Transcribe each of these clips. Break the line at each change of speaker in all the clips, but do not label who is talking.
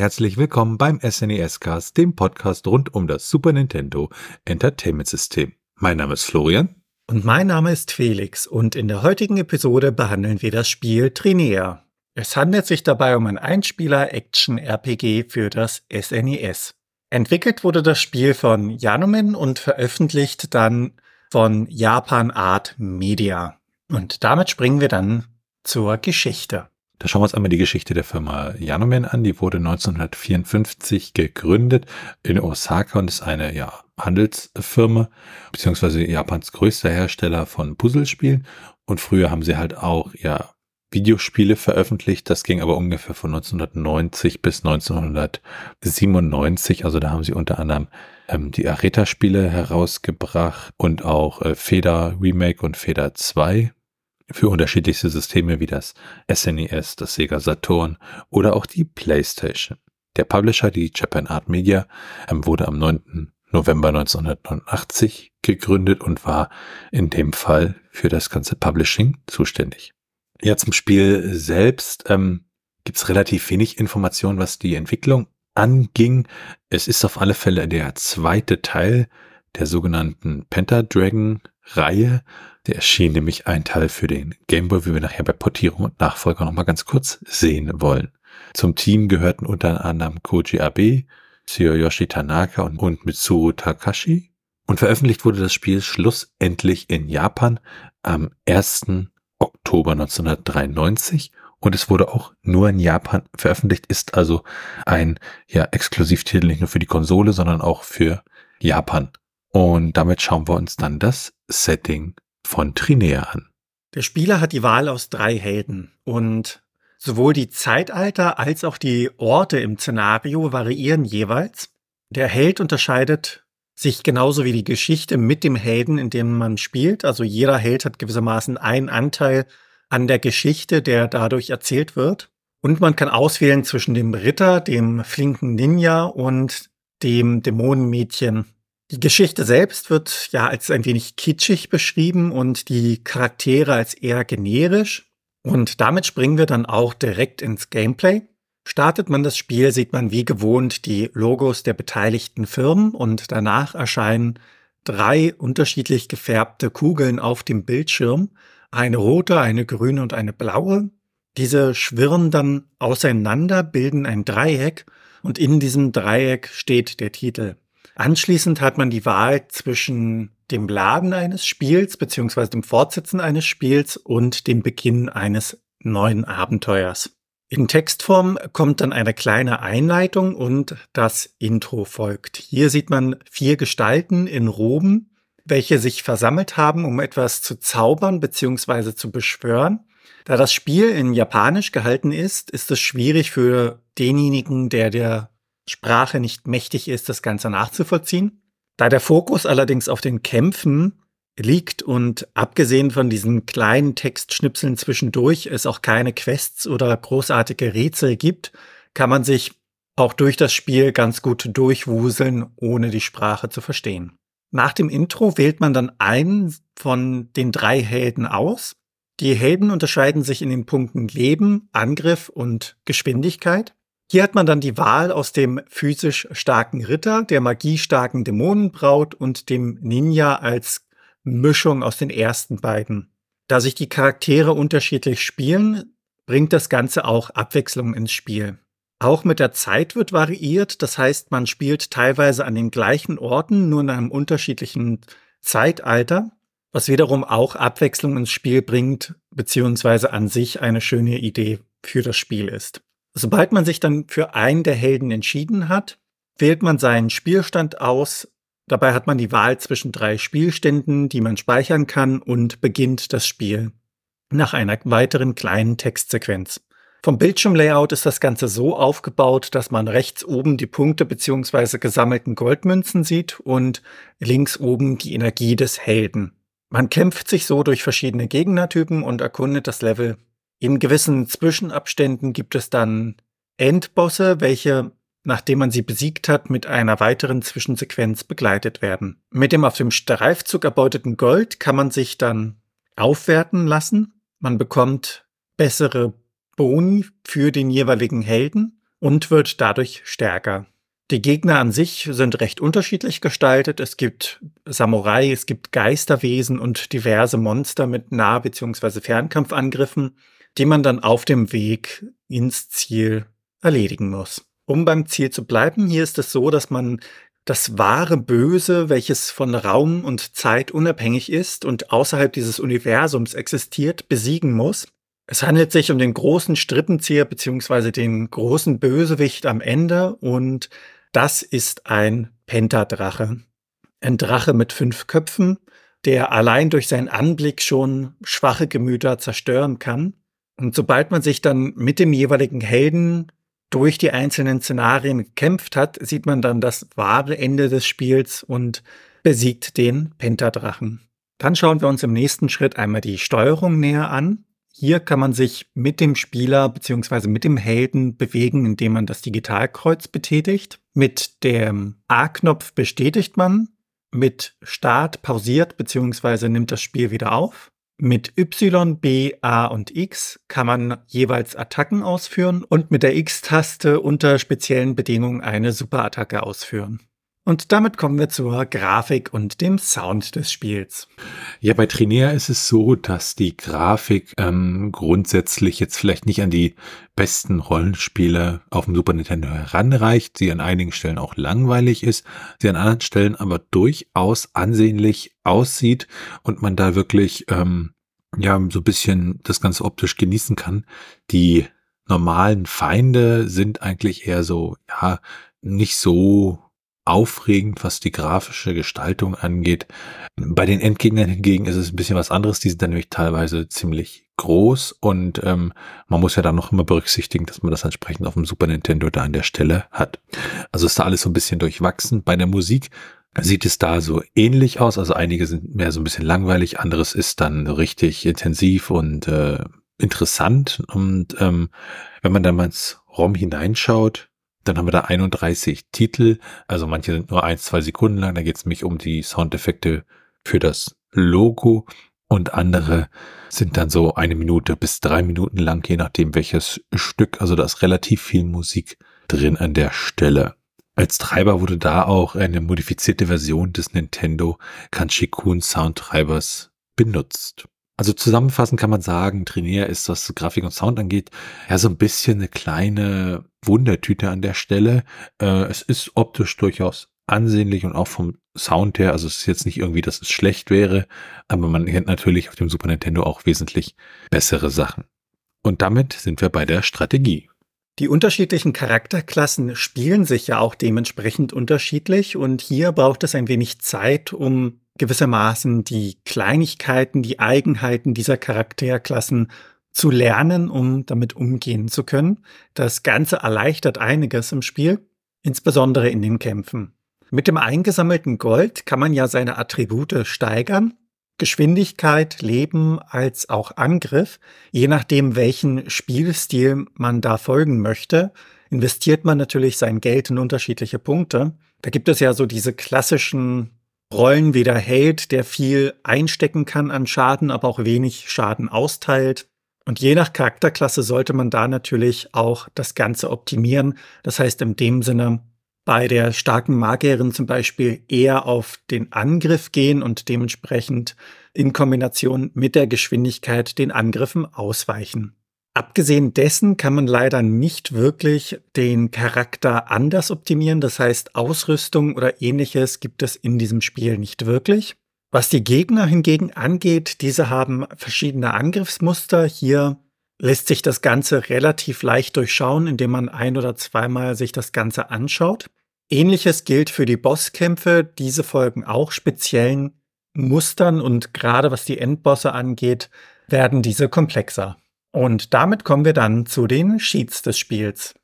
Herzlich willkommen beim SNES Cast, dem Podcast rund um das Super Nintendo Entertainment System. Mein Name ist Florian.
Und mein Name ist Felix und in der heutigen Episode behandeln wir das Spiel Trinea. Es handelt sich dabei um ein Einspieler-Action-RPG für das SNES. Entwickelt wurde das Spiel von Yanomen und veröffentlicht dann von Japan Art Media. Und damit springen wir dann zur Geschichte.
Da schauen wir uns einmal die Geschichte der Firma Yanomen an. Die wurde 1954 gegründet in Osaka und ist eine ja, Handelsfirma, beziehungsweise Japans größter Hersteller von Puzzlespielen. Und früher haben sie halt auch ja Videospiele veröffentlicht. Das ging aber ungefähr von 1990 bis 1997. Also da haben sie unter anderem ähm, die Areta-Spiele herausgebracht und auch äh, Feder Remake und Feder 2 für unterschiedlichste Systeme wie das SNES, e das Sega Saturn oder auch die PlayStation. Der Publisher, die Japan Art Media, ähm, wurde am 9. November 1989 gegründet und war in dem Fall für das ganze Publishing zuständig. Ja, zum Spiel selbst ähm, gibt es relativ wenig Informationen, was die Entwicklung anging. Es ist auf alle Fälle der zweite Teil der sogenannten Pentadragon Reihe. Der erschien nämlich ein Teil für den Gameboy, wie wir nachher bei Portierung und Nachfolger nochmal ganz kurz sehen wollen. Zum Team gehörten unter anderem Koji Abe, Tsuyoshi Tanaka und, und Mitsuru Takashi. Und veröffentlicht wurde das Spiel schlussendlich in Japan am 1. Oktober 1993 und es wurde auch nur in Japan veröffentlicht, ist also ein ja Exklusivtitel nicht nur für die Konsole, sondern auch für Japan. Und damit schauen wir uns dann das Setting von Trinea an.
Der Spieler hat die Wahl aus drei Helden und sowohl die Zeitalter als auch die Orte im Szenario variieren jeweils. Der Held unterscheidet sich genauso wie die Geschichte mit dem Helden, in dem man spielt. Also jeder Held hat gewissermaßen einen Anteil an der Geschichte, der dadurch erzählt wird. Und man kann auswählen zwischen dem Ritter, dem flinken Ninja und dem Dämonenmädchen, die Geschichte selbst wird ja als ein wenig kitschig beschrieben und die Charaktere als eher generisch. Und damit springen wir dann auch direkt ins Gameplay. Startet man das Spiel, sieht man wie gewohnt die Logos der beteiligten Firmen und danach erscheinen drei unterschiedlich gefärbte Kugeln auf dem Bildschirm. Eine rote, eine grüne und eine blaue. Diese schwirren dann auseinander, bilden ein Dreieck und in diesem Dreieck steht der Titel. Anschließend hat man die Wahl zwischen dem Laden eines Spiels beziehungsweise dem Fortsetzen eines Spiels und dem Beginn eines neuen Abenteuers. In Textform kommt dann eine kleine Einleitung und das Intro folgt. Hier sieht man vier Gestalten in Roben, welche sich versammelt haben, um etwas zu zaubern beziehungsweise zu beschwören. Da das Spiel in Japanisch gehalten ist, ist es schwierig für denjenigen, der der Sprache nicht mächtig ist, das Ganze nachzuvollziehen. Da der Fokus allerdings auf den Kämpfen liegt und abgesehen von diesen kleinen Textschnipseln zwischendurch es auch keine Quests oder großartige Rätsel gibt, kann man sich auch durch das Spiel ganz gut durchwuseln, ohne die Sprache zu verstehen. Nach dem Intro wählt man dann einen von den drei Helden aus. Die Helden unterscheiden sich in den Punkten Leben, Angriff und Geschwindigkeit. Hier hat man dann die Wahl aus dem physisch starken Ritter, der magiestarken Dämonenbraut und dem Ninja als Mischung aus den ersten beiden. Da sich die Charaktere unterschiedlich spielen, bringt das Ganze auch Abwechslung ins Spiel. Auch mit der Zeit wird variiert, das heißt, man spielt teilweise an den gleichen Orten, nur in einem unterschiedlichen Zeitalter, was wiederum auch Abwechslung ins Spiel bringt, beziehungsweise an sich eine schöne Idee für das Spiel ist. Sobald man sich dann für einen der Helden entschieden hat, wählt man seinen Spielstand aus. Dabei hat man die Wahl zwischen drei Spielständen, die man speichern kann und beginnt das Spiel nach einer weiteren kleinen Textsequenz. Vom Bildschirmlayout ist das Ganze so aufgebaut, dass man rechts oben die Punkte bzw. gesammelten Goldmünzen sieht und links oben die Energie des Helden. Man kämpft sich so durch verschiedene Gegnertypen und erkundet das Level in gewissen Zwischenabständen gibt es dann Endbosse, welche, nachdem man sie besiegt hat, mit einer weiteren Zwischensequenz begleitet werden. Mit dem auf dem Streifzug erbeuteten Gold kann man sich dann aufwerten lassen. Man bekommt bessere Boni für den jeweiligen Helden und wird dadurch stärker. Die Gegner an sich sind recht unterschiedlich gestaltet. Es gibt Samurai, es gibt Geisterwesen und diverse Monster mit Nah- bzw. Fernkampfangriffen, die man dann auf dem Weg ins Ziel erledigen muss. Um beim Ziel zu bleiben, hier ist es so, dass man das wahre Böse, welches von Raum und Zeit unabhängig ist und außerhalb dieses Universums existiert, besiegen muss. Es handelt sich um den großen Strippenzieher bzw. den großen Bösewicht am Ende und das ist ein Pentadrache. Ein Drache mit fünf Köpfen, der allein durch seinen Anblick schon schwache Gemüter zerstören kann. Und sobald man sich dann mit dem jeweiligen Helden durch die einzelnen Szenarien gekämpft hat, sieht man dann das wahre Ende des Spiels und besiegt den Pentadrachen. Dann schauen wir uns im nächsten Schritt einmal die Steuerung näher an. Hier kann man sich mit dem Spieler bzw. mit dem Helden bewegen, indem man das Digitalkreuz betätigt. Mit dem A-Knopf bestätigt man, mit Start pausiert bzw. nimmt das Spiel wieder auf. Mit Y, B, A und X kann man jeweils Attacken ausführen und mit der X-Taste unter speziellen Bedingungen eine Superattacke ausführen. Und damit kommen wir zur Grafik und dem Sound des Spiels.
Ja, bei Trinea ist es so, dass die Grafik ähm, grundsätzlich jetzt vielleicht nicht an die besten Rollenspiele auf dem Super Nintendo heranreicht, sie an einigen Stellen auch langweilig ist, sie an anderen Stellen aber durchaus ansehnlich aussieht und man da wirklich ähm, ja so ein bisschen das Ganze optisch genießen kann. Die normalen Feinde sind eigentlich eher so, ja, nicht so aufregend, was die grafische Gestaltung angeht. Bei den Endgegnern hingegen ist es ein bisschen was anderes. Die sind dann nämlich teilweise ziemlich groß und ähm, man muss ja dann noch immer berücksichtigen, dass man das entsprechend auf dem Super Nintendo da an der Stelle hat. Also ist da alles so ein bisschen durchwachsen. Bei der Musik sieht es da so ähnlich aus. Also einige sind mehr so ein bisschen langweilig, anderes ist dann richtig intensiv und äh, interessant. Und ähm, wenn man dann mal ins ROM hineinschaut, dann haben wir da 31 Titel, also manche sind nur ein, zwei Sekunden lang, da geht es nämlich um die Soundeffekte für das Logo und andere sind dann so eine Minute bis drei Minuten lang, je nachdem welches Stück. Also da ist relativ viel Musik drin an der Stelle. Als Treiber wurde da auch eine modifizierte Version des Nintendo Kanchi-Kun Soundtreibers benutzt. Also zusammenfassend kann man sagen, Trainier ist, was Grafik und Sound angeht, ja so ein bisschen eine kleine Wundertüte an der Stelle. Äh, es ist optisch durchaus ansehnlich und auch vom Sound her, also es ist jetzt nicht irgendwie, dass es schlecht wäre, aber man kennt natürlich auf dem Super Nintendo auch wesentlich bessere Sachen. Und damit sind wir bei der Strategie.
Die unterschiedlichen Charakterklassen spielen sich ja auch dementsprechend unterschiedlich und hier braucht es ein wenig Zeit, um gewissermaßen die Kleinigkeiten, die Eigenheiten dieser Charakterklassen zu lernen, um damit umgehen zu können. Das Ganze erleichtert einiges im Spiel, insbesondere in den Kämpfen. Mit dem eingesammelten Gold kann man ja seine Attribute steigern. Geschwindigkeit, Leben als auch Angriff. Je nachdem, welchen Spielstil man da folgen möchte, investiert man natürlich sein Geld in unterschiedliche Punkte. Da gibt es ja so diese klassischen Rollen wie der Held, der viel einstecken kann an Schaden, aber auch wenig Schaden austeilt. Und je nach Charakterklasse sollte man da natürlich auch das Ganze optimieren. Das heißt in dem Sinne bei der starken Magierin zum Beispiel eher auf den Angriff gehen und dementsprechend in Kombination mit der Geschwindigkeit den Angriffen ausweichen. Abgesehen dessen kann man leider nicht wirklich den Charakter anders optimieren. Das heißt, Ausrüstung oder ähnliches gibt es in diesem Spiel nicht wirklich. Was die Gegner hingegen angeht, diese haben verschiedene Angriffsmuster. Hier lässt sich das Ganze relativ leicht durchschauen, indem man ein oder zweimal sich das Ganze anschaut. Ähnliches gilt für die Bosskämpfe. Diese folgen auch speziellen Mustern und gerade was die Endbosse angeht, werden diese komplexer. Und damit kommen wir dann zu den Cheats des Spiels.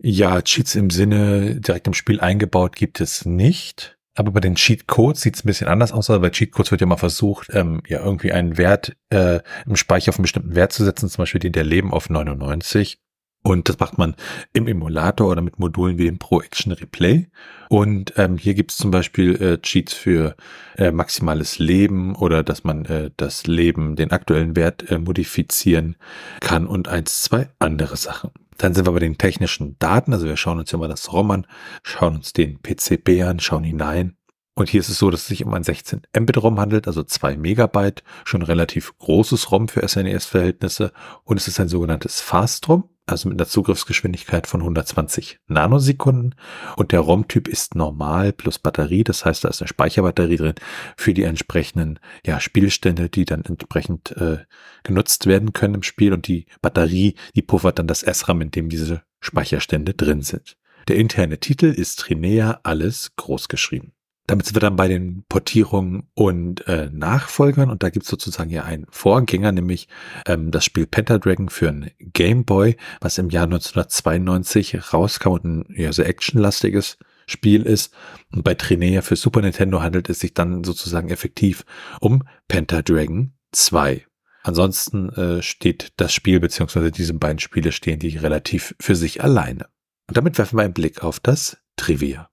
Ja, Cheats im Sinne direkt im Spiel eingebaut gibt es nicht. Aber bei den Cheat-Codes sieht es ein bisschen anders aus. Also bei Cheat-Codes wird ja mal versucht, ähm, ja irgendwie einen Wert äh, im Speicher auf einen bestimmten Wert zu setzen, zum Beispiel den der Leben auf 99. Und das macht man im Emulator oder mit Modulen wie dem Pro Action Replay. Und ähm, hier gibt es zum Beispiel äh, Cheats für äh, maximales Leben oder dass man äh, das Leben, den aktuellen Wert äh, modifizieren kann und eins, zwei andere Sachen. Dann sind wir bei den technischen Daten. Also wir schauen uns ja mal das ROM an, schauen uns den PCB an, schauen hinein. Und hier ist es so, dass es sich um ein 16 Mbit ROM handelt, also 2 Megabyte, schon relativ großes ROM für SNES-Verhältnisse. Und es ist ein sogenanntes Fast ROM, also mit einer Zugriffsgeschwindigkeit von 120 Nanosekunden. Und der ROM-Typ ist normal plus Batterie, das heißt, da ist eine Speicherbatterie drin für die entsprechenden ja, Spielstände, die dann entsprechend äh, genutzt werden können im Spiel. Und die Batterie, die puffert dann das SRAM, in dem diese Speicherstände drin sind. Der interne Titel ist Trinea, alles groß geschrieben. Damit sind wir dann bei den Portierungen und äh, Nachfolgern und da gibt es sozusagen ja einen Vorgänger, nämlich ähm, das Spiel Pentadragon für ein Game Boy, was im Jahr 1992 rauskam und ein ja, sehr actionlastiges Spiel ist. Und bei Trinea für Super Nintendo handelt es sich dann sozusagen effektiv um Pentadragon 2. Ansonsten äh, steht das Spiel, beziehungsweise diese beiden Spiele stehen die relativ für sich alleine. Und damit werfen wir einen Blick auf das Trivia.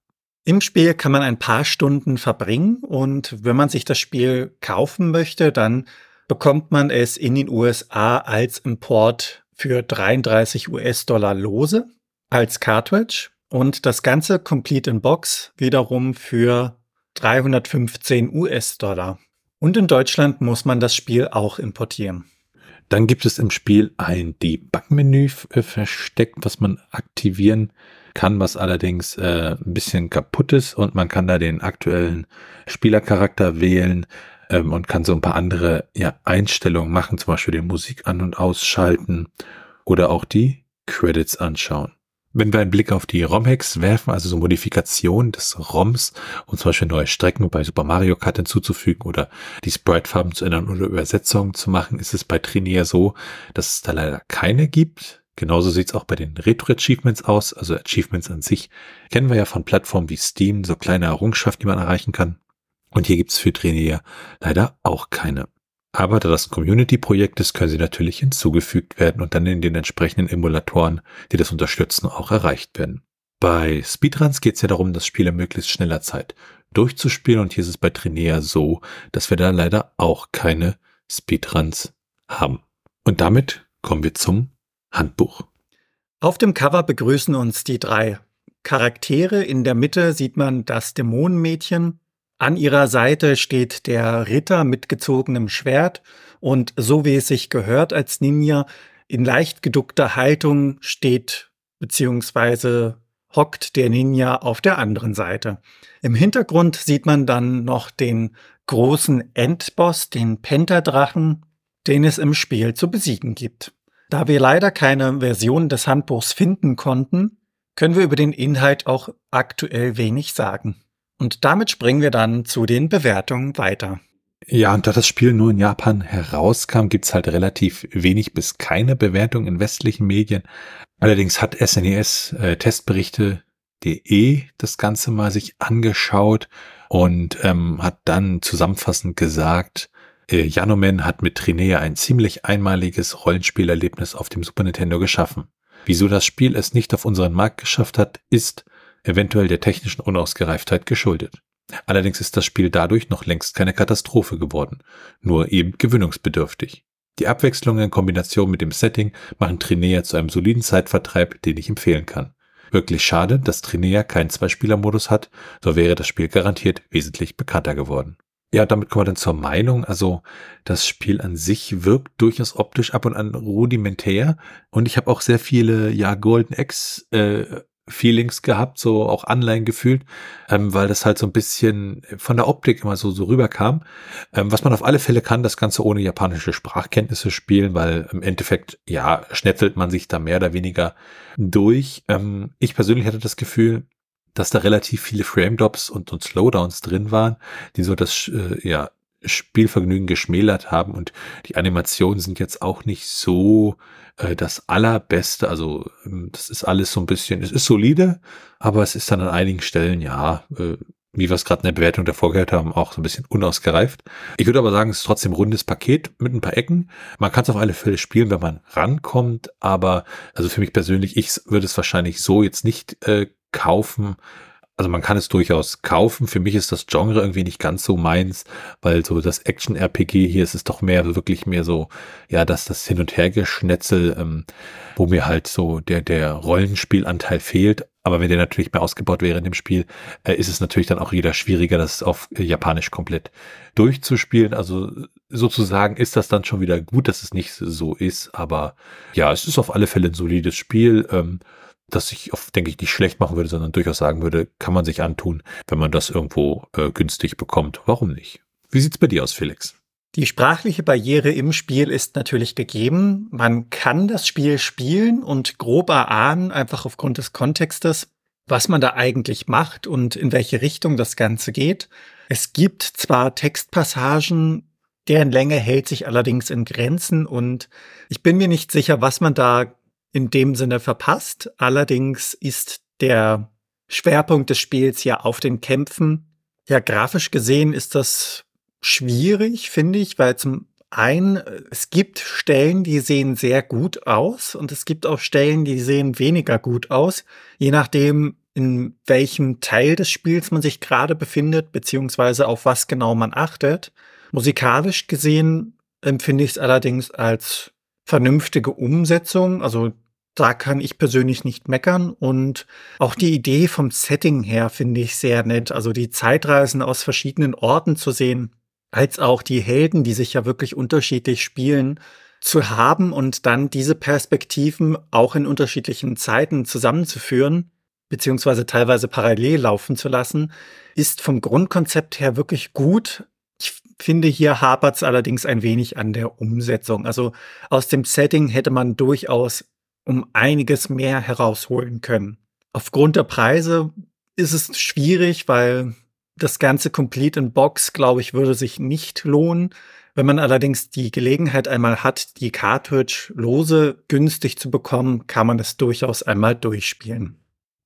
Im Spiel kann man ein paar Stunden verbringen und wenn man sich das Spiel kaufen möchte, dann bekommt man es in den USA als Import für 33 US-Dollar lose als Cartridge und das Ganze Complete in Box wiederum für 315 US-Dollar. Und in Deutschland muss man das Spiel auch importieren.
Dann gibt es im Spiel ein Debug-Menü äh, versteckt, was man aktivieren kann, was allerdings äh, ein bisschen kaputt ist und man kann da den aktuellen Spielercharakter wählen ähm, und kann so ein paar andere ja, Einstellungen machen, zum Beispiel den Musik an- und ausschalten oder auch die Credits anschauen. Wenn wir einen Blick auf die ROM-Hacks werfen, also so Modifikationen des ROMs, um zum Beispiel neue Strecken bei Super Mario Kart hinzuzufügen oder die Sprite-Farben zu ändern oder Übersetzungen zu machen, ist es bei Trinia so, dass es da leider keine gibt. Genauso sieht es auch bei den Retro-Achievements aus. Also Achievements an sich kennen wir ja von Plattformen wie Steam, so kleine Errungenschaften, die man erreichen kann. Und hier gibt's für Trainier leider auch keine. Aber da das Community-Projekt ist, können sie natürlich hinzugefügt werden und dann in den entsprechenden Emulatoren, die das unterstützen, auch erreicht werden. Bei Speedruns geht es ja darum, das Spiel in möglichst schneller Zeit durchzuspielen und hier ist es bei Trinea so, dass wir da leider auch keine Speedruns haben. Und damit kommen wir zum Handbuch.
Auf dem Cover begrüßen uns die drei Charaktere. In der Mitte sieht man das Dämonenmädchen. An ihrer Seite steht der Ritter mit gezogenem Schwert und so wie es sich gehört als Ninja in leicht geduckter Haltung steht beziehungsweise hockt der Ninja auf der anderen Seite. Im Hintergrund sieht man dann noch den großen Endboss, den Pentadrachen, den es im Spiel zu besiegen gibt. Da wir leider keine Version des Handbuchs finden konnten, können wir über den Inhalt auch aktuell wenig sagen. Und damit springen wir dann zu den Bewertungen weiter.
Ja, und da das Spiel nur in Japan herauskam, gibt's halt relativ wenig bis keine Bewertung in westlichen Medien. Allerdings hat SNES äh, Testberichte.de das Ganze mal sich angeschaut und ähm, hat dann zusammenfassend gesagt, äh, Janomen hat mit Trinea ein ziemlich einmaliges Rollenspielerlebnis auf dem Super Nintendo geschaffen. Wieso das Spiel es nicht auf unseren Markt geschafft hat, ist eventuell der technischen Unausgereiftheit geschuldet. Allerdings ist das Spiel dadurch noch längst keine Katastrophe geworden, nur eben gewöhnungsbedürftig. Die Abwechslung in Kombination mit dem Setting machen Trinea zu einem soliden Zeitvertreib, den ich empfehlen kann. Wirklich schade, dass Trinea keinen Zweispielermodus hat, so wäre das Spiel garantiert wesentlich bekannter geworden. Ja, damit kommen wir dann zur Meinung. Also das Spiel an sich wirkt durchaus optisch ab und an rudimentär. Und ich habe auch sehr viele, ja, Golden X äh, Feelings gehabt, so auch Anleihen gefühlt, ähm, weil das halt so ein bisschen von der Optik immer so, so rüberkam. Ähm, was man auf alle Fälle kann, das Ganze ohne japanische Sprachkenntnisse spielen, weil im Endeffekt, ja, schnetzelt man sich da mehr oder weniger durch. Ähm, ich persönlich hatte das Gefühl, dass da relativ viele Frame-Drops und, und Slowdowns drin waren, die so das äh, ja, Spielvergnügen geschmälert haben und die Animationen sind jetzt auch nicht so äh, das allerbeste. Also ähm, das ist alles so ein bisschen, es ist solide, aber es ist dann an einigen Stellen, ja, äh, wie wir es gerade in der Bewertung davor gehört haben, auch so ein bisschen unausgereift. Ich würde aber sagen, es ist trotzdem ein rundes Paket mit ein paar Ecken. Man kann es auf alle Fälle spielen, wenn man rankommt, aber also für mich persönlich, ich würde es wahrscheinlich so jetzt nicht äh, kaufen. Also man kann es durchaus kaufen. Für mich ist das Genre irgendwie nicht ganz so meins, weil so das Action-RPG hier ist es doch mehr wirklich mehr so, ja, dass das Hin- und Hergeschnetzel, ähm, wo mir halt so der, der Rollenspielanteil fehlt. Aber wenn der natürlich mehr ausgebaut wäre in dem Spiel, äh, ist es natürlich dann auch wieder schwieriger, das auf äh, Japanisch komplett durchzuspielen. Also sozusagen ist das dann schon wieder gut, dass es nicht so ist. Aber ja, es ist auf alle Fälle ein solides Spiel. Ähm, das ich, denke ich, nicht schlecht machen würde, sondern durchaus sagen würde, kann man sich antun, wenn man das irgendwo äh, günstig bekommt. Warum nicht? Wie sieht's bei dir aus, Felix?
Die sprachliche Barriere im Spiel ist natürlich gegeben. Man kann das Spiel spielen und grob erahnen, einfach aufgrund des Kontextes, was man da eigentlich macht und in welche Richtung das Ganze geht. Es gibt zwar Textpassagen, deren Länge hält sich allerdings in Grenzen und ich bin mir nicht sicher, was man da in dem Sinne verpasst. Allerdings ist der Schwerpunkt des Spiels ja auf den Kämpfen. Ja, grafisch gesehen ist das schwierig, finde ich, weil zum einen, es gibt Stellen, die sehen sehr gut aus und es gibt auch Stellen, die sehen weniger gut aus, je nachdem, in welchem Teil des Spiels man sich gerade befindet, beziehungsweise auf was genau man achtet. Musikalisch gesehen empfinde ich es allerdings als vernünftige Umsetzung. Also da kann ich persönlich nicht meckern. Und auch die Idee vom Setting her finde ich sehr nett. Also die Zeitreisen aus verschiedenen Orten zu sehen, als auch die Helden, die sich ja wirklich unterschiedlich spielen, zu haben und dann diese Perspektiven auch in unterschiedlichen Zeiten zusammenzuführen, beziehungsweise teilweise parallel laufen zu lassen, ist vom Grundkonzept her wirklich gut. Ich finde, hier hapert es allerdings ein wenig an der Umsetzung. Also aus dem Setting hätte man durchaus um einiges mehr herausholen können. Aufgrund der Preise ist es schwierig, weil das ganze Complete in Box, glaube ich, würde sich nicht lohnen. Wenn man allerdings die Gelegenheit einmal hat, die Cartridge lose günstig zu bekommen, kann man es durchaus einmal durchspielen.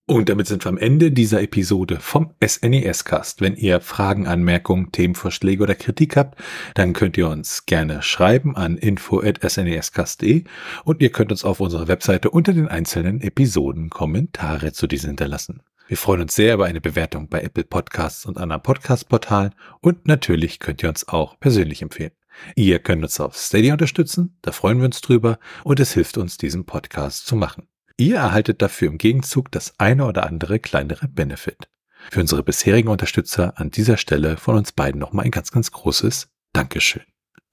Und damit sind wir am Ende dieser Episode vom SNES Cast. Wenn ihr Fragen, Anmerkungen, Themenvorschläge oder Kritik habt, dann könnt ihr uns gerne schreiben an info@snescast.de und ihr könnt uns auf unserer Webseite unter den einzelnen Episoden Kommentare zu diesen hinterlassen. Wir freuen uns sehr über eine Bewertung bei Apple Podcasts und anderen Podcast-Portalen und natürlich könnt ihr uns auch persönlich empfehlen. Ihr könnt uns auf Steady unterstützen, da freuen wir uns drüber und es hilft uns, diesen Podcast zu machen. Ihr erhaltet dafür im Gegenzug das eine oder andere kleinere Benefit. Für unsere bisherigen Unterstützer an dieser Stelle von uns beiden nochmal ein ganz, ganz großes Dankeschön.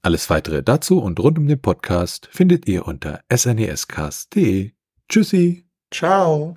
Alles weitere dazu und rund um den Podcast findet ihr unter snescast.de. Tschüssi.
Ciao.